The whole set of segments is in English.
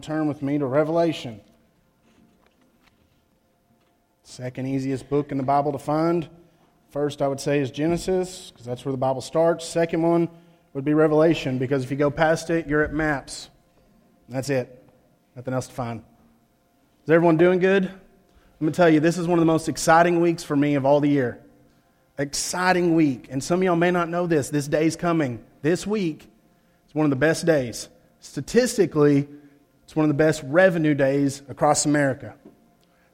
Turn with me to Revelation. Second easiest book in the Bible to find. First, I would say, is Genesis, because that's where the Bible starts. Second one would be Revelation, because if you go past it, you're at maps. That's it. Nothing else to find. Is everyone doing good? I'm going to tell you, this is one of the most exciting weeks for me of all the year. Exciting week. And some of y'all may not know this. This day's coming. This week is one of the best days. Statistically, it's one of the best revenue days across America.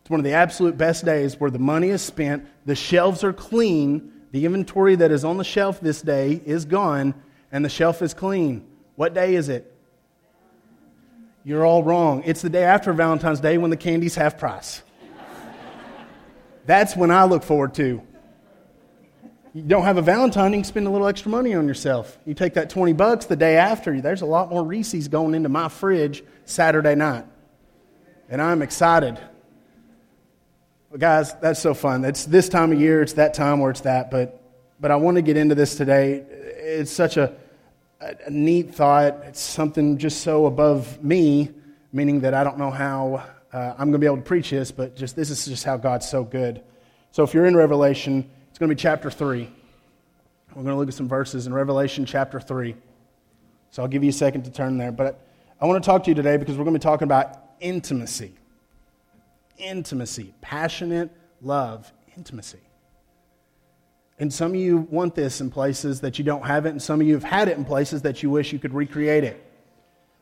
It's one of the absolute best days where the money is spent, the shelves are clean, the inventory that is on the shelf this day is gone, and the shelf is clean. What day is it? You're all wrong. It's the day after Valentine's Day when the candy's half price. That's when I look forward to. You don't have a Valentine, you can spend a little extra money on yourself. You take that 20 bucks the day after, there's a lot more Reese's going into my fridge Saturday night. And I'm excited. Well, guys, that's so fun. It's this time of year, it's that time where it's that. But, but I want to get into this today. It's such a, a neat thought. It's something just so above me, meaning that I don't know how uh, I'm going to be able to preach this, but just this is just how God's so good. So if you're in Revelation, it's going to be chapter 3. We're going to look at some verses in Revelation chapter 3. So I'll give you a second to turn there. But I want to talk to you today because we're going to be talking about intimacy. Intimacy, passionate love, intimacy. And some of you want this in places that you don't have it, and some of you have had it in places that you wish you could recreate it.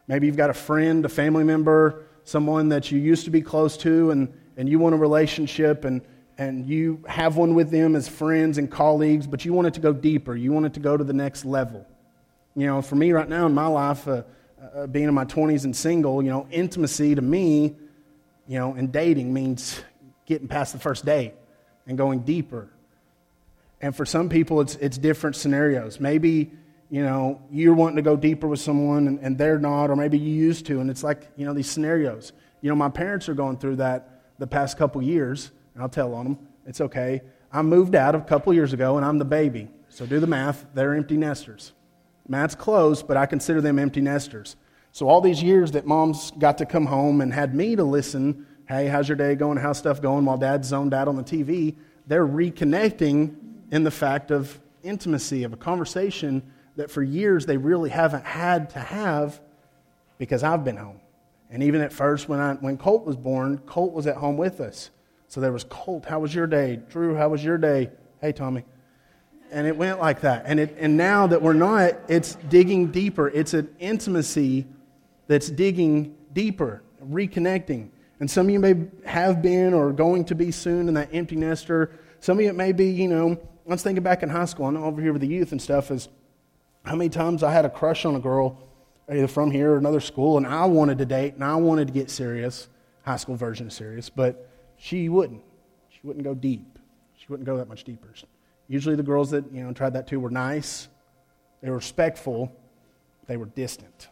Maybe you've got a friend, a family member, someone that you used to be close to, and, and you want a relationship, and and you have one with them as friends and colleagues, but you want it to go deeper. You want it to go to the next level. You know, for me right now in my life, uh, uh, being in my 20s and single, you know, intimacy to me, you know, and dating means getting past the first date and going deeper. And for some people, it's, it's different scenarios. Maybe, you know, you're wanting to go deeper with someone and, and they're not, or maybe you used to. And it's like, you know, these scenarios. You know, my parents are going through that the past couple years I'll tell on them. It's okay. I moved out a couple years ago and I'm the baby. So do the math. They're empty nesters. Matt's close, but I consider them empty nesters. So all these years that mom's got to come home and had me to listen, hey, how's your day going? How's stuff going? While dad's zoned out on the TV, they're reconnecting in the fact of intimacy, of a conversation that for years they really haven't had to have because I've been home. And even at first, when, I, when Colt was born, Colt was at home with us. So there was Colt, how was your day? Drew, how was your day? Hey, Tommy. And it went like that. And, it, and now that we're not, it's digging deeper. It's an intimacy that's digging deeper, reconnecting. And some of you may have been or going to be soon in that empty nester. Some of you it may be, you know, let's think back in high school. I know over here with the youth and stuff is how many times I had a crush on a girl, either from here or another school, and I wanted to date and I wanted to get serious, high school version of serious, but she wouldn't. She wouldn't go deep. She wouldn't go that much deeper. Usually the girls that, you know, tried that too were nice. They were respectful. They were distant.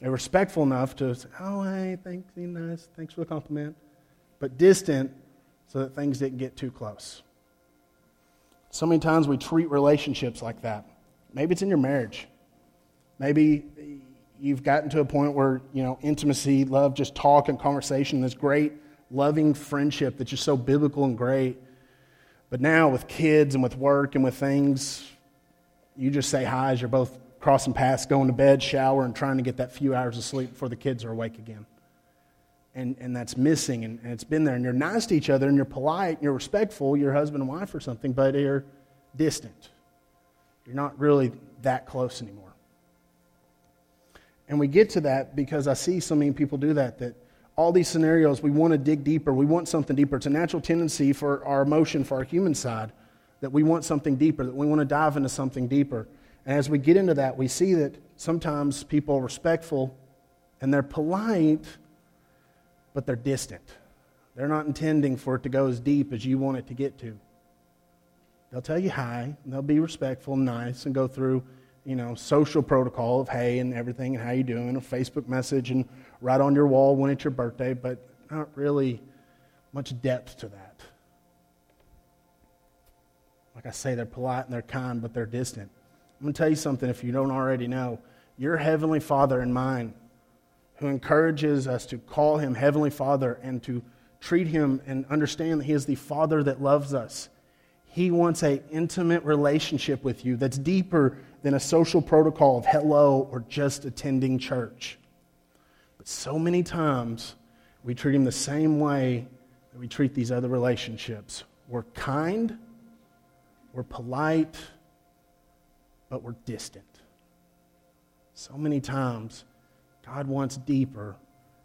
They were respectful enough to say, oh, hey, thanks, you nice. Thanks for the compliment. But distant so that things didn't get too close. So many times we treat relationships like that. Maybe it's in your marriage. Maybe you've gotten to a point where, you know, intimacy, love, just talk and conversation is great loving friendship that's just so biblical and great. But now with kids and with work and with things, you just say hi as you're both crossing paths, going to bed, shower, and trying to get that few hours of sleep before the kids are awake again. And, and that's missing, and, and it's been there. And you're nice to each other, and you're polite, and you're respectful, you're husband and wife or something, but you're distant. You're not really that close anymore. And we get to that because I see so many people do that, that all these scenarios, we want to dig deeper. We want something deeper. It's a natural tendency for our emotion, for our human side, that we want something deeper, that we want to dive into something deeper. And as we get into that, we see that sometimes people are respectful and they're polite, but they're distant. They're not intending for it to go as deep as you want it to get to. They'll tell you hi, and they'll be respectful and nice and go through you know, social protocol of hey and everything and how you doing, a Facebook message and right on your wall when it's your birthday, but not really much depth to that. Like I say, they're polite and they're kind, but they're distant. I'm going to tell you something if you don't already know. Your heavenly Father and mine, who encourages us to call him Heavenly Father and to treat him and understand that he is the Father that loves us. He wants an intimate relationship with you that's deeper than a social protocol of hello or just attending church. But so many times we treat him the same way that we treat these other relationships. We're kind, we're polite, but we're distant. So many times God wants deeper,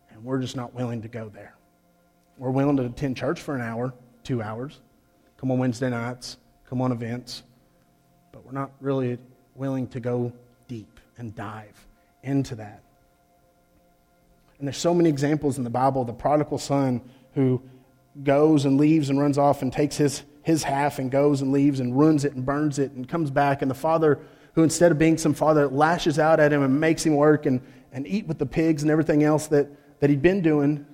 and we're just not willing to go there. We're willing to attend church for an hour, two hours, come on Wednesday nights, come on events, but we're not really willing to go deep and dive into that. And there's so many examples in the Bible the prodigal son who goes and leaves and runs off and takes his, his half and goes and leaves and ruins it and burns it and comes back, and the father who, instead of being some father, lashes out at him and makes him work and, and eat with the pigs and everything else that, that he'd been doing,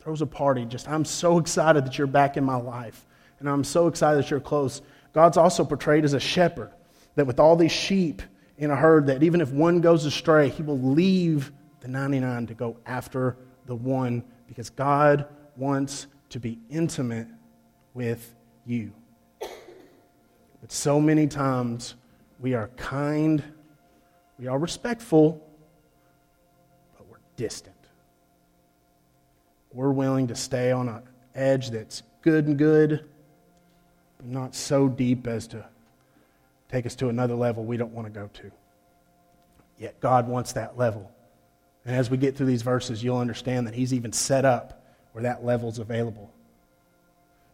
throws a party. Just, I'm so excited that you're back in my life. And I'm so excited that you're close. God's also portrayed as a shepherd, that with all these sheep in a herd, that even if one goes astray, he will leave the 99 to go after the one because God wants to be intimate with you. But so many times we are kind, we are respectful, but we're distant. We're willing to stay on an edge that's good and good, but not so deep as to take us to another level we don't want to go to. Yet God wants that level. And as we get through these verses, you'll understand that He's even set up where that level's available.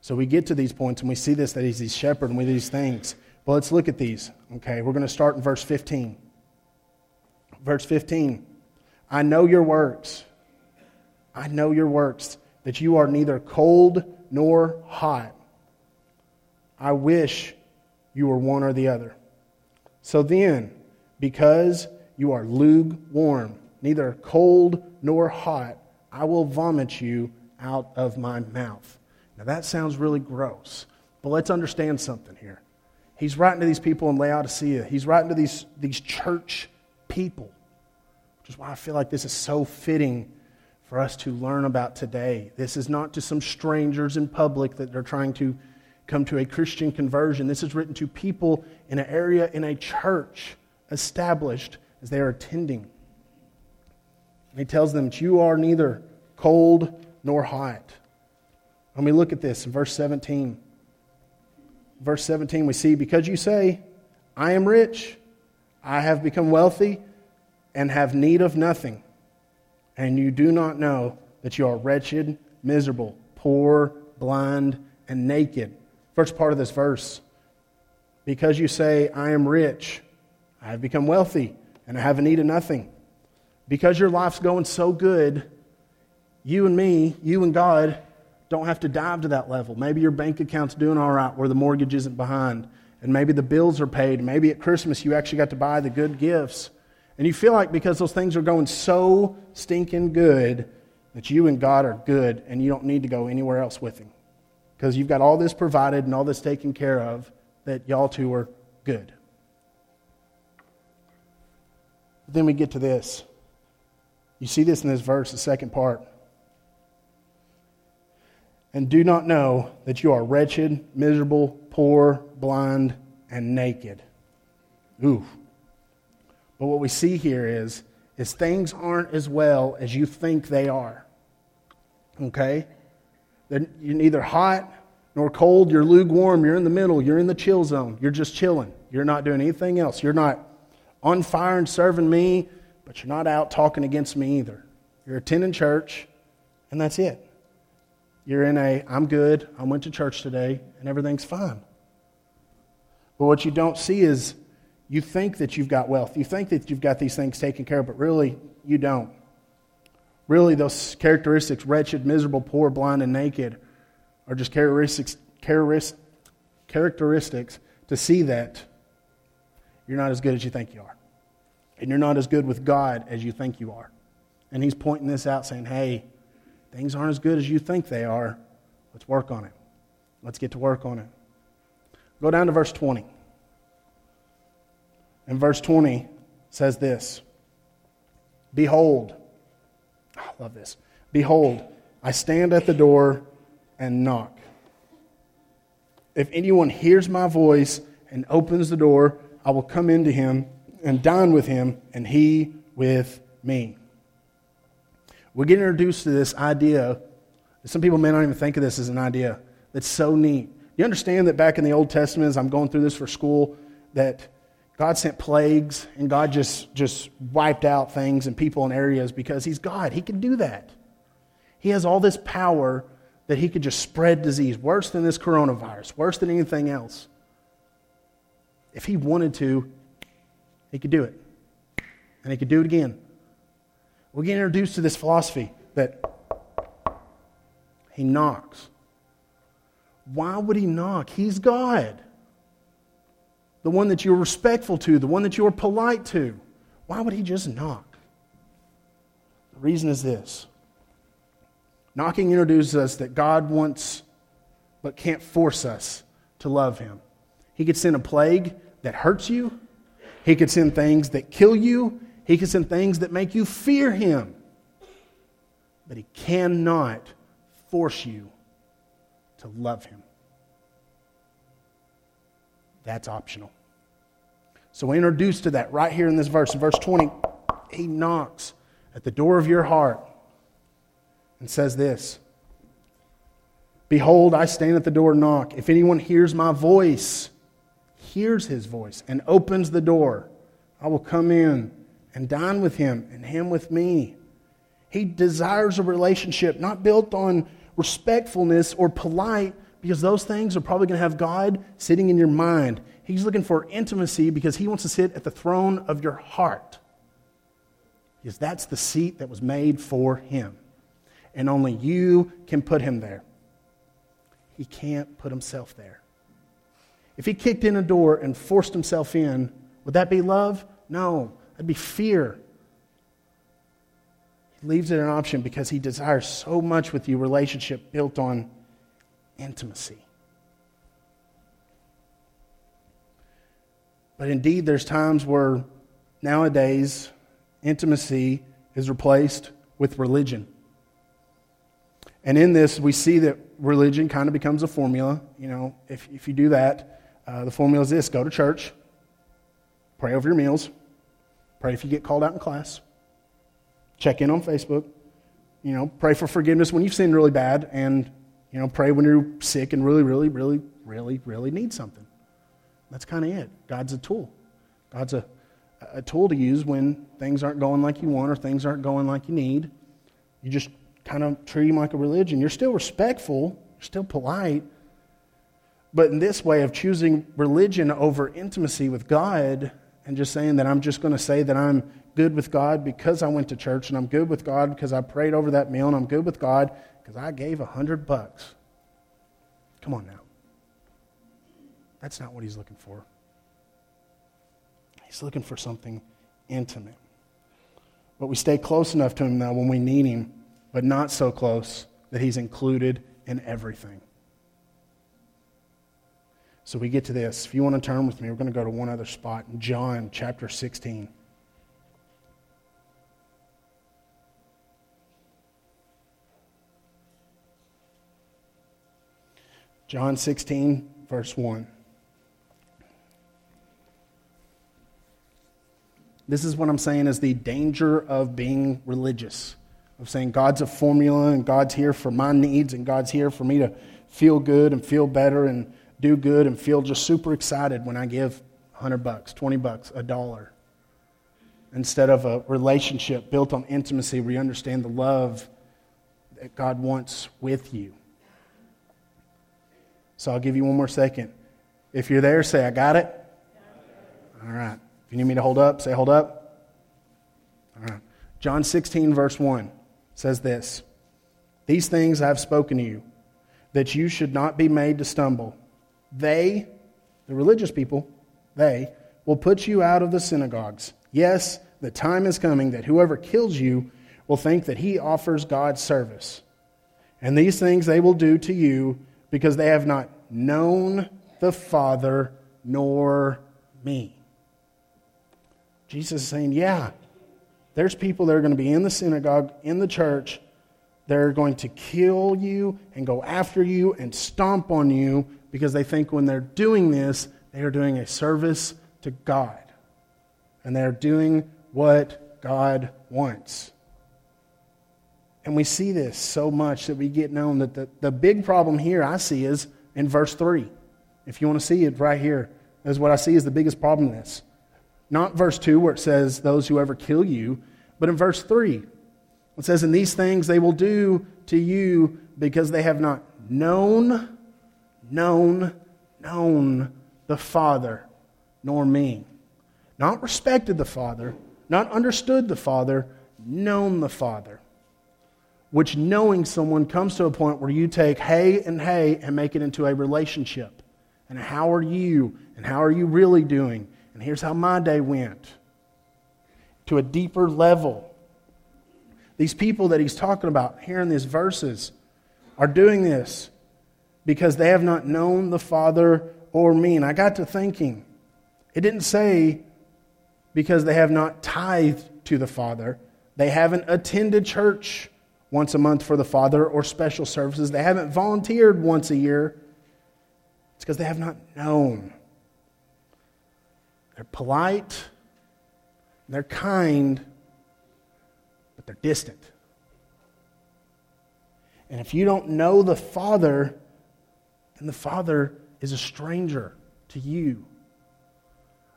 So we get to these points and we see this that He's the shepherd and we these things. Well, let's look at these. Okay, we're going to start in verse 15. Verse 15. I know your works. I know your works, that you are neither cold nor hot. I wish you were one or the other. So then, because you are lukewarm, neither cold nor hot, I will vomit you out of my mouth. Now that sounds really gross, but let's understand something here. He's writing to these people in Laodicea, he's writing to these, these church people which is why I feel like this is so fitting for us to learn about today. This is not to some strangers in public that they're trying to come to a Christian conversion. This is written to people in an area in a church established as they are attending. And he tells them that you are neither cold nor hot. When we look at this in verse 17, verse 17, we see, Because you say, I am rich, I have become wealthy, and have need of nothing, and you do not know that you are wretched, miserable, poor, blind, and naked. First part of this verse. Because you say, I am rich, I have become wealthy, and I have a need of nothing. Because your life's going so good, you and me, you and God, don't have to dive to that level. Maybe your bank account's doing all right where the mortgage isn't behind, and maybe the bills are paid. Maybe at Christmas you actually got to buy the good gifts. And you feel like because those things are going so stinking good that you and God are good and you don't need to go anywhere else with Him. Because you've got all this provided and all this taken care of that y'all two are good. But then we get to this. You see this in this verse, the second part. And do not know that you are wretched, miserable, poor, blind, and naked. Ooh. But what we see here is, is things aren't as well as you think they are. Okay? You're neither hot nor cold. You're lukewarm. You're in the middle. You're in the chill zone. You're just chilling. You're not doing anything else. You're not on fire and serving me, but you're not out talking against me either. You're attending church, and that's it. You're in a, I'm good, I went to church today, and everything's fine. But what you don't see is you think that you've got wealth. You think that you've got these things taken care of, but really, you don't. Really, those characteristics wretched, miserable, poor, blind, and naked are just characteristics, characteristics to see that you're not as good as you think you are. And you're not as good with God as you think you are. And He's pointing this out, saying, hey, things aren't as good as you think they are. Let's work on it. Let's get to work on it. Go down to verse 20. And verse 20 says this Behold, love this. Behold, I stand at the door and knock. If anyone hears my voice and opens the door, I will come into him and dine with him, and he with me. We get introduced to this idea. Some people may not even think of this as an idea. That's so neat. You understand that back in the Old Testament, as I'm going through this for school, that God sent plagues and God just, just wiped out things and people in areas because He's God. He can do that. He has all this power that He could just spread disease, worse than this coronavirus, worse than anything else. If He wanted to, He could do it. And He could do it again. We get introduced to this philosophy that He knocks. Why would He knock? He's God the one that you're respectful to, the one that you're polite to. Why would he just knock? The reason is this knocking introduces us that God wants but can't force us to love him. He could send a plague that hurts you, he could send things that kill you, he could send things that make you fear him. But he cannot force you to love him. That's optional. So we're introduced to that right here in this verse. In verse 20, he knocks at the door of your heart and says this Behold, I stand at the door and knock. If anyone hears my voice, hears his voice, and opens the door, I will come in and dine with him, and him with me. He desires a relationship not built on respectfulness or polite because those things are probably going to have God sitting in your mind. He's looking for intimacy because he wants to sit at the throne of your heart. Because that's the seat that was made for him. And only you can put him there. He can't put himself there. If he kicked in a door and forced himself in, would that be love? No, that'd be fear. He leaves it an option because he desires so much with you relationship built on intimacy. But indeed, there's times where nowadays intimacy is replaced with religion. And in this, we see that religion kind of becomes a formula. You know, if, if you do that, uh, the formula is this go to church, pray over your meals, pray if you get called out in class, check in on Facebook, you know, pray for forgiveness when you've sinned really bad, and you know, pray when you're sick and really, really, really, really, really need something. That's kind of it. God's a tool. God's a, a tool to use when things aren't going like you want or things aren't going like you need. You just kind of treat him like a religion. You're still respectful, you're still polite. But in this way of choosing religion over intimacy with God and just saying that I'm just going to say that I'm good with God because I went to church and I'm good with God because I prayed over that meal and I'm good with God because I gave a hundred bucks. Come on now. That's not what he's looking for. He's looking for something intimate. But we stay close enough to him now when we need him, but not so close that he's included in everything. So we get to this. If you want to turn with me, we're going to go to one other spot in John chapter 16. John 16, verse 1. This is what I'm saying is the danger of being religious, of saying God's a formula and God's here for my needs and God's here for me to feel good and feel better and do good and feel just super excited when I give 100 bucks, 20 bucks, a dollar. Instead of a relationship built on intimacy where you understand the love that God wants with you. So I'll give you one more second. If you're there, say, I got it. All right. If you need me to hold up, say, hold up. All right. John 16, verse 1 says this These things I have spoken to you, that you should not be made to stumble. They, the religious people, they will put you out of the synagogues. Yes, the time is coming that whoever kills you will think that he offers God service. And these things they will do to you because they have not known the Father nor me. Jesus is saying, Yeah, There's people that are going to be in the synagogue, in the church, they're going to kill you and go after you and stomp on you because they think when they're doing this, they are doing a service to God. And they're doing what God wants. And we see this so much that we get known that the, the big problem here I see is in verse 3. If you want to see it right here, is what I see is the biggest problem in this. Not verse 2 where it says, Those who ever kill you, but in verse 3 it says, And these things they will do to you because they have not known, known, known the Father, nor me. Not respected the Father, not understood the Father, known the Father. Which knowing someone comes to a point where you take hey and hey and make it into a relationship. And how are you? And how are you really doing? And here's how my day went. To a deeper level these people that he's talking about here in these verses are doing this because they have not known the Father or me. And I got to thinking, it didn't say because they have not tithed to the Father, they haven't attended church once a month for the Father or special services, they haven't volunteered once a year. It's because they have not known. They're polite, they're kind, but they're distant. And if you don't know the Father, then the Father is a stranger to you.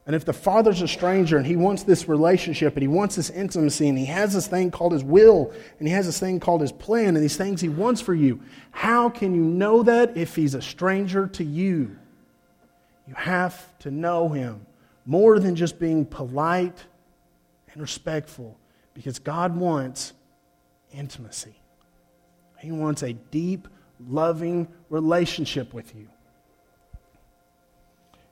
And if the Father's a stranger and he wants this relationship and he wants this intimacy and he has this thing called his will and he has this thing called his plan and these things he wants for you, how can you know that if he's a stranger to you? You have to know him more than just being polite and respectful. Because God wants intimacy. He wants a deep, loving relationship with you.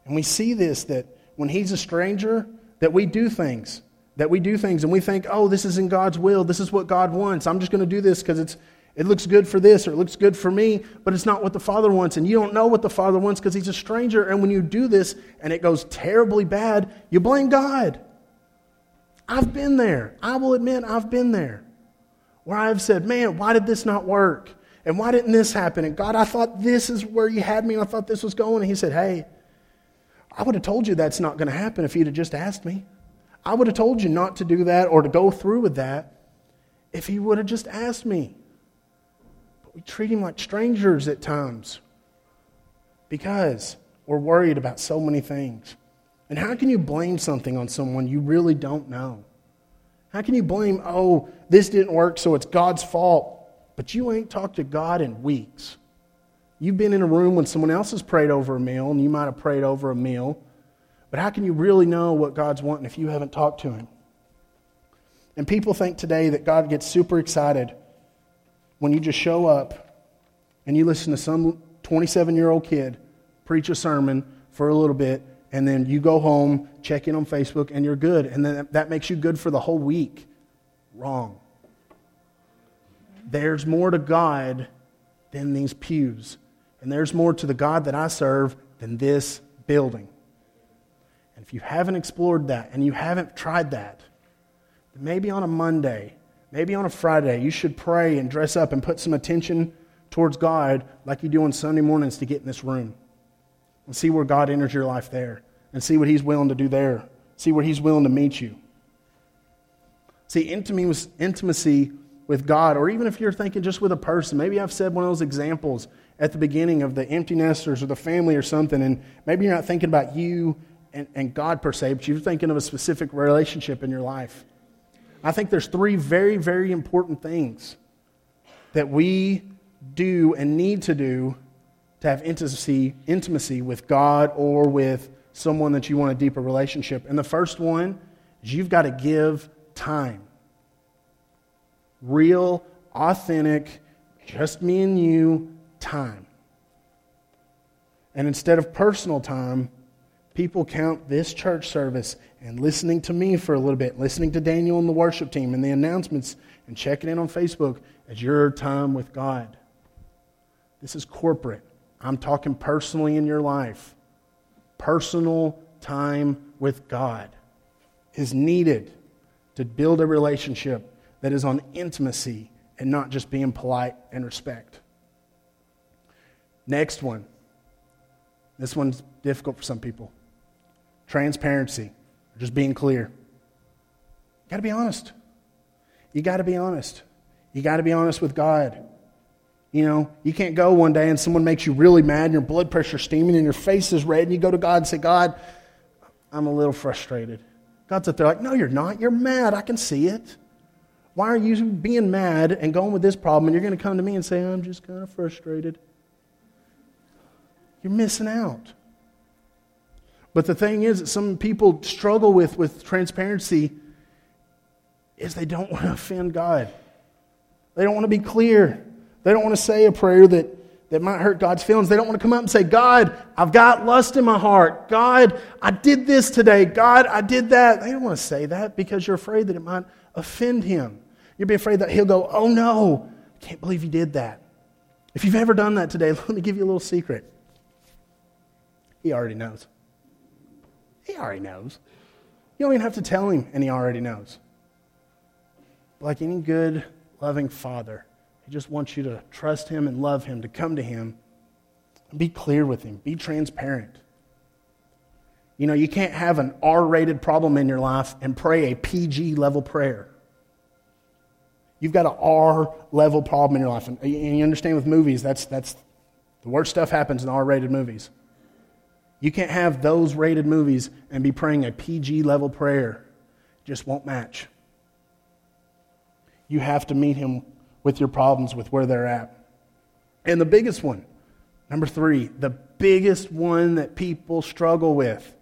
And we see this that when He's a stranger, that we do things. That we do things and we think, oh, this is in God's will. This is what God wants. I'm just going to do this because it's it looks good for this or it looks good for me, but it's not what the Father wants. And you don't know what the Father wants because He's a stranger. And when you do this and it goes terribly bad, you blame God. I've been there. I will admit I've been there. Where I've said, man, why did this not work? And why didn't this happen? And God, I thought this is where you had me and I thought this was going. And He said, hey, I would have told you that's not going to happen if you'd have just asked me. I would have told you not to do that or to go through with that if He would have just asked me. We treat Him like strangers at times because we're worried about so many things. And how can you blame something on someone you really don't know? How can you blame, oh, this didn't work, so it's God's fault? But you ain't talked to God in weeks. You've been in a room when someone else has prayed over a meal, and you might have prayed over a meal. But how can you really know what God's wanting if you haven't talked to Him? And people think today that God gets super excited when you just show up and you listen to some 27 year old kid preach a sermon for a little bit and then you go home, check in on Facebook, and you're good. And then that makes you good for the whole week. Wrong. There's more to God than these pews. And there's more to the God that I serve than this building. And if you haven't explored that and you haven't tried that, maybe on a Monday, maybe on a Friday, you should pray and dress up and put some attention towards God like you do on Sunday mornings to get in this room and see where God enters your life there and see what He's willing to do there. See where He's willing to meet you. See, intimacy with God, or even if you're thinking just with a person, maybe I've said one of those examples at the beginning of the empty nesters or the family or something, and maybe you're not thinking about you and, and God per se, but you're thinking of a specific relationship in your life. I think there's three very, very important things that we do and need to do to have intimacy, intimacy with God or with someone that you want a deeper relationship. And the first one is you've got to give time. Real, authentic, just me and you time. And instead of personal time, people count this church service and listening to me for a little bit, listening to Daniel and the worship team and the announcements and checking in on Facebook as your time with God. This is corporate. I'm talking personally in your life. Personal time with God is needed to build a relationship that is on intimacy and not just being polite and respect. Next one. This one's difficult for some people. Transparency, just being clear. You got to be honest. You got to be honest. You got to be honest with God. You know, you can't go one day and someone makes you really mad and your blood pressure's steaming and your face is red and you go to God and say, God, I'm a little frustrated. God's up there like, No, you're not. You're mad. I can see it. Why are you being mad and going with this problem and you're going to come to me and say, I'm just kind of frustrated? You're missing out. But the thing is that some people struggle with, with transparency is they don't want to offend God. They don't want to be clear. They don't want to say a prayer that, that might hurt God's feelings. They don't want to come up and say, God, I've got lust in my heart. God, I did this today. God, I did that. They don't want to say that because you're afraid that it might offend Him. You'll be afraid that He'll go, Oh no, I can't believe you did that. If you've ever done that today, let me give you a little secret. He already knows. He already knows. You don't even have to tell him, and he already knows. Like any good, loving father, he just wants you to trust Him and love Him, to come to Him. Be clear with Him, be transparent. You know, you can't have an R rated problem in your life and pray a PG level prayer. You've got an R level problem in your life. And you understand with movies, that's, that's the worst stuff happens in R rated movies. You can't have those rated movies and be praying a PG level prayer. Just won't match. You have to meet Him with your problems, with where they're at. And the biggest one, number three, the biggest one that people struggle with,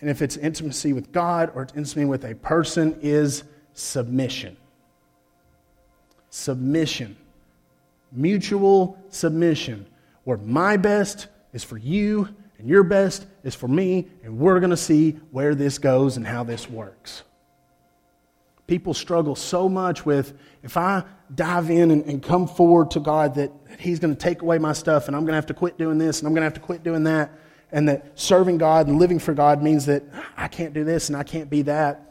and if it's intimacy with God or it's intimacy with a person, is submission. Submission. Mutual submission, where my best is for you and your best is for me, and we're going to see where this goes and how this works. People struggle so much with if I dive in and, and come forward to God that, that He's going to take away my stuff and I'm going to have to quit doing this and I'm going to have to quit doing that, and that serving God and living for God means that I can't do this and I can't be that.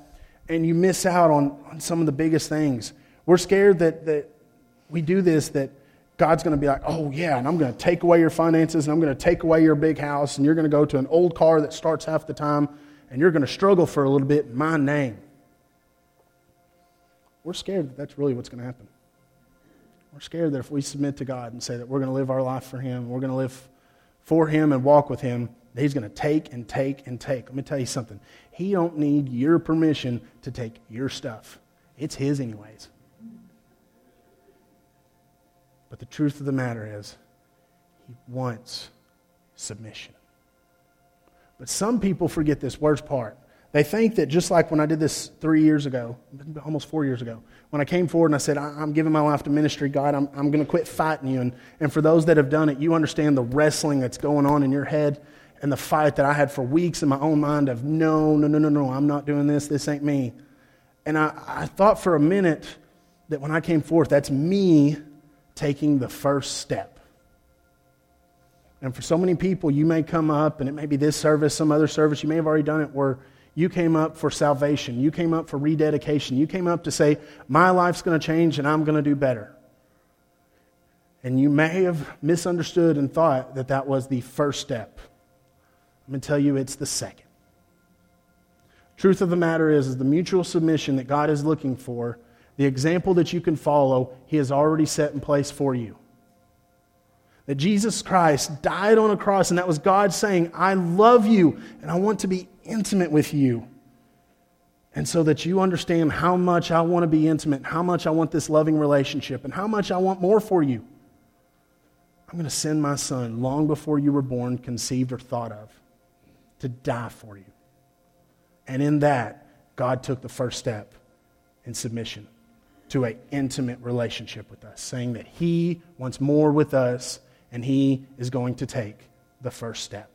And you miss out on, on some of the biggest things. We're scared that, that we do this, that God's going to be like, oh, yeah, and I'm going to take away your finances and I'm going to take away your big house and you're going to go to an old car that starts half the time and you're going to struggle for a little bit in my name. We're scared that that's really what's going to happen. We're scared that if we submit to God and say that we're going to live our life for Him, we're going to live for Him and walk with Him, that He's going to take and take and take. Let me tell you something. He don't need your permission to take your stuff. It's His anyways. But the truth of the matter is, He wants submission. But some people forget this worst part. They think that just like when I did this three years ago, almost four years ago, when I came forward and I said, I'm giving my life to ministry, God, I'm, I'm going to quit fighting you. And, and for those that have done it, you understand the wrestling that's going on in your head and the fight that I had for weeks in my own mind of, no, no, no, no, no, I'm not doing this. This ain't me. And I, I thought for a minute that when I came forth, that's me taking the first step. And for so many people, you may come up, and it may be this service, some other service, you may have already done it where you came up for salvation. You came up for rededication. You came up to say, My life's going to change and I'm going to do better. And you may have misunderstood and thought that that was the first step. I'm going to tell you it's the second. Truth of the matter is, is the mutual submission that God is looking for, the example that you can follow, He has already set in place for you. That Jesus Christ died on a cross, and that was God saying, I love you, and I want to be intimate with you. And so that you understand how much I want to be intimate, how much I want this loving relationship, and how much I want more for you. I'm going to send my son long before you were born, conceived, or thought of to die for you. And in that, God took the first step in submission to an intimate relationship with us, saying that He wants more with us and He is going to take the first step.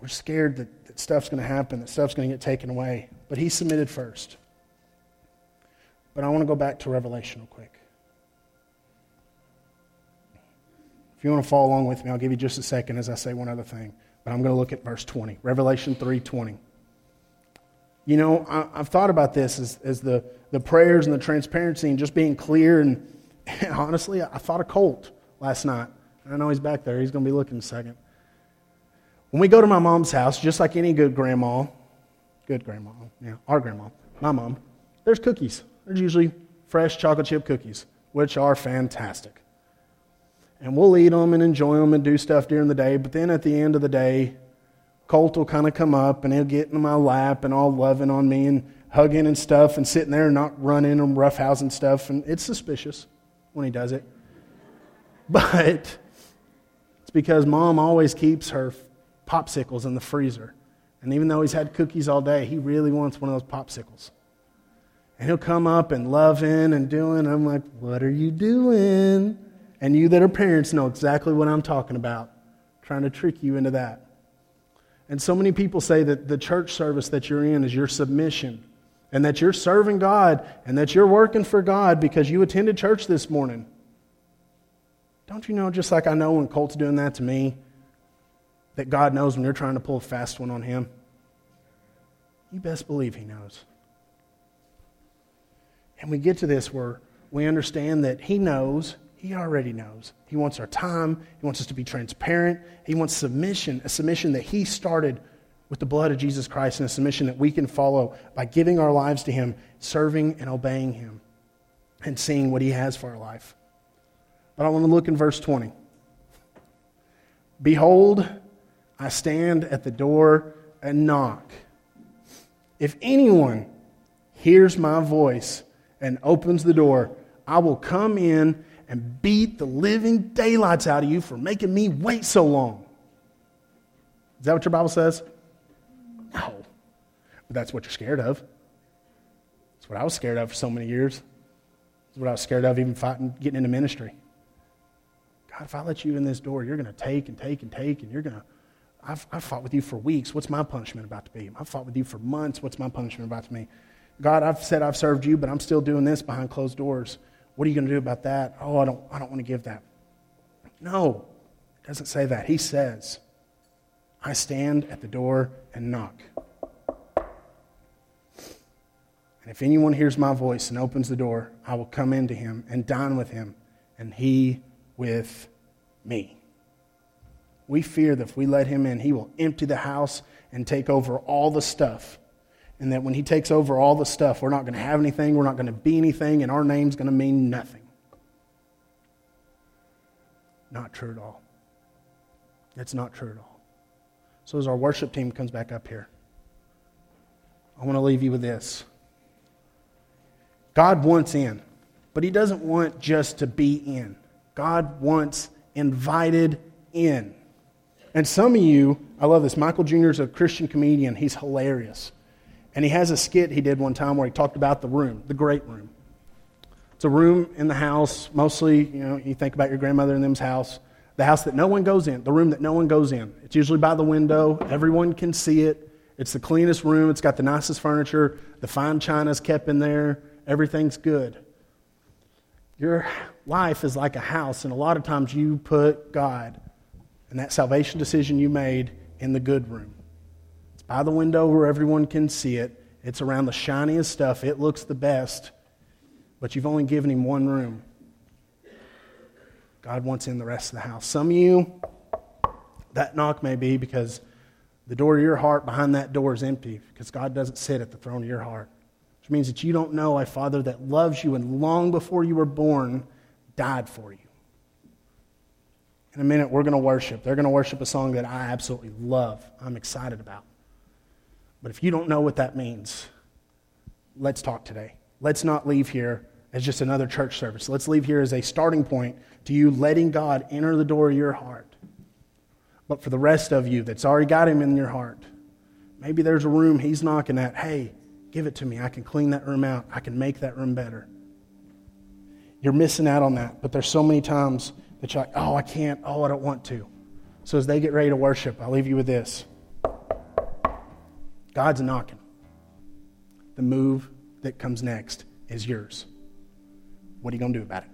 We're scared that, that stuff's going to happen, that stuff's going to get taken away. But he submitted first. But I want to go back to Revelation real quick. If you want to follow along with me, I'll give you just a second as I say one other thing. But I'm going to look at verse 20, Revelation 3:20. You know, I, have thought about this as, as the, the prayers and the transparency and just being clear. And, and honestly, I thought of Colt last night. I know he's back there. He's going to be looking a second. When we go to my mom's house, just like any good grandma, good grandma, yeah, our grandma, my mom, there's cookies. There's usually fresh chocolate chip cookies, which are fantastic. And we'll eat them and enjoy them and do stuff during the day. But then at the end of the day, Colt will kind of come up and he'll get in my lap and all loving on me and hugging and stuff and sitting there and not running and roughhousing stuff. And it's suspicious when he does it. But it's because mom always keeps her popsicles in the freezer. And even though he's had cookies all day, he really wants one of those popsicles. And he'll come up and loving and doing. I'm like, what are you doing? And you that are parents know exactly what I'm talking about, trying to trick you into that. And so many people say that the church service that you're in is your submission, and that you're serving God, and that you're working for God because you attended church this morning. Don't you know, just like I know when Colt's doing that to me, that God knows when you're trying to pull a fast one on him? You best believe He knows. And we get to this where we understand that He knows he already knows. He wants our time. He wants us to be transparent. He wants submission, a submission that He started with the blood of Jesus Christ, and a submission that we can follow by giving our lives to Him, serving and obeying Him, and seeing what He has for our life. But I want to look in verse 20. Behold, I stand at the door and knock. If anyone hears my voice and opens the door, I will come in and beat the living daylights out of you for making me wait so long. Is that what your Bible says? No. But that's what you're scared of. That's what I was scared of for so many years. That's what I was scared of even fighting, getting into ministry. God, if I let you in this door, you're going to take and take and take, and you're going to. I've, I've fought with you for weeks. What's my punishment about to be? I've fought with you for months. What's my punishment about to be? God, I've said I've served you, but I'm still doing this behind closed doors. What are you going to do about that? Oh, I don't, I don't want to give that. No, it doesn't say that. He says, I stand at the door and knock. And if anyone hears my voice and opens the door, I will come into him and dine with him, and he with me. We fear that if we let him in, he will empty the house and take over all the stuff and that when he takes over all the stuff, we're not going to have anything, we're not going to be anything, and our name's going to mean nothing. Not true at all. It's not true at all. So, as our worship team comes back up here, I want to leave you with this God wants in, but He doesn't want just to be in. God wants invited in. And some of you, I love this. Michael Jr. is a Christian comedian, he's hilarious. And he has a skit he did one time where he talked about the room, the great room. It's a room in the house, mostly, you know, you think about your grandmother and them's house, the house that no one goes in, the room that no one goes in. It's usually by the window, everyone can see it. It's the cleanest room, it's got the nicest furniture, the fine china's kept in there, everything's good. Your life is like a house, and a lot of times you put God and that salvation decision you made in the good room by the window where everyone can see it. It's around the shiniest stuff. It looks the best, but you've only given him one room. God wants in the rest of the house. Some of you, that knock may be because the door of your heart behind that door is empty because God doesn't sit at the throne of your heart. Which means that you don't know a Father that loves you and long before you were born died for you. In a minute, we're going to worship. They're going to worship a song that I absolutely love, I'm excited about. But if you don't know what that means, let's talk today. Let's not leave here as just another church service. Let's leave here as a starting point to you letting God enter the door of your heart. But for the rest of you that's already got Him in your heart, maybe there's a room He's knocking at. Hey, give it to me. I can clean that room out, I can make that room better. You're missing out on that. But there's so many times that you're like, oh, I can't. Oh, I don't want to. So as they get ready to worship, I'll leave you with this. God's knocking. The move that comes next is yours. What are you going to do about it?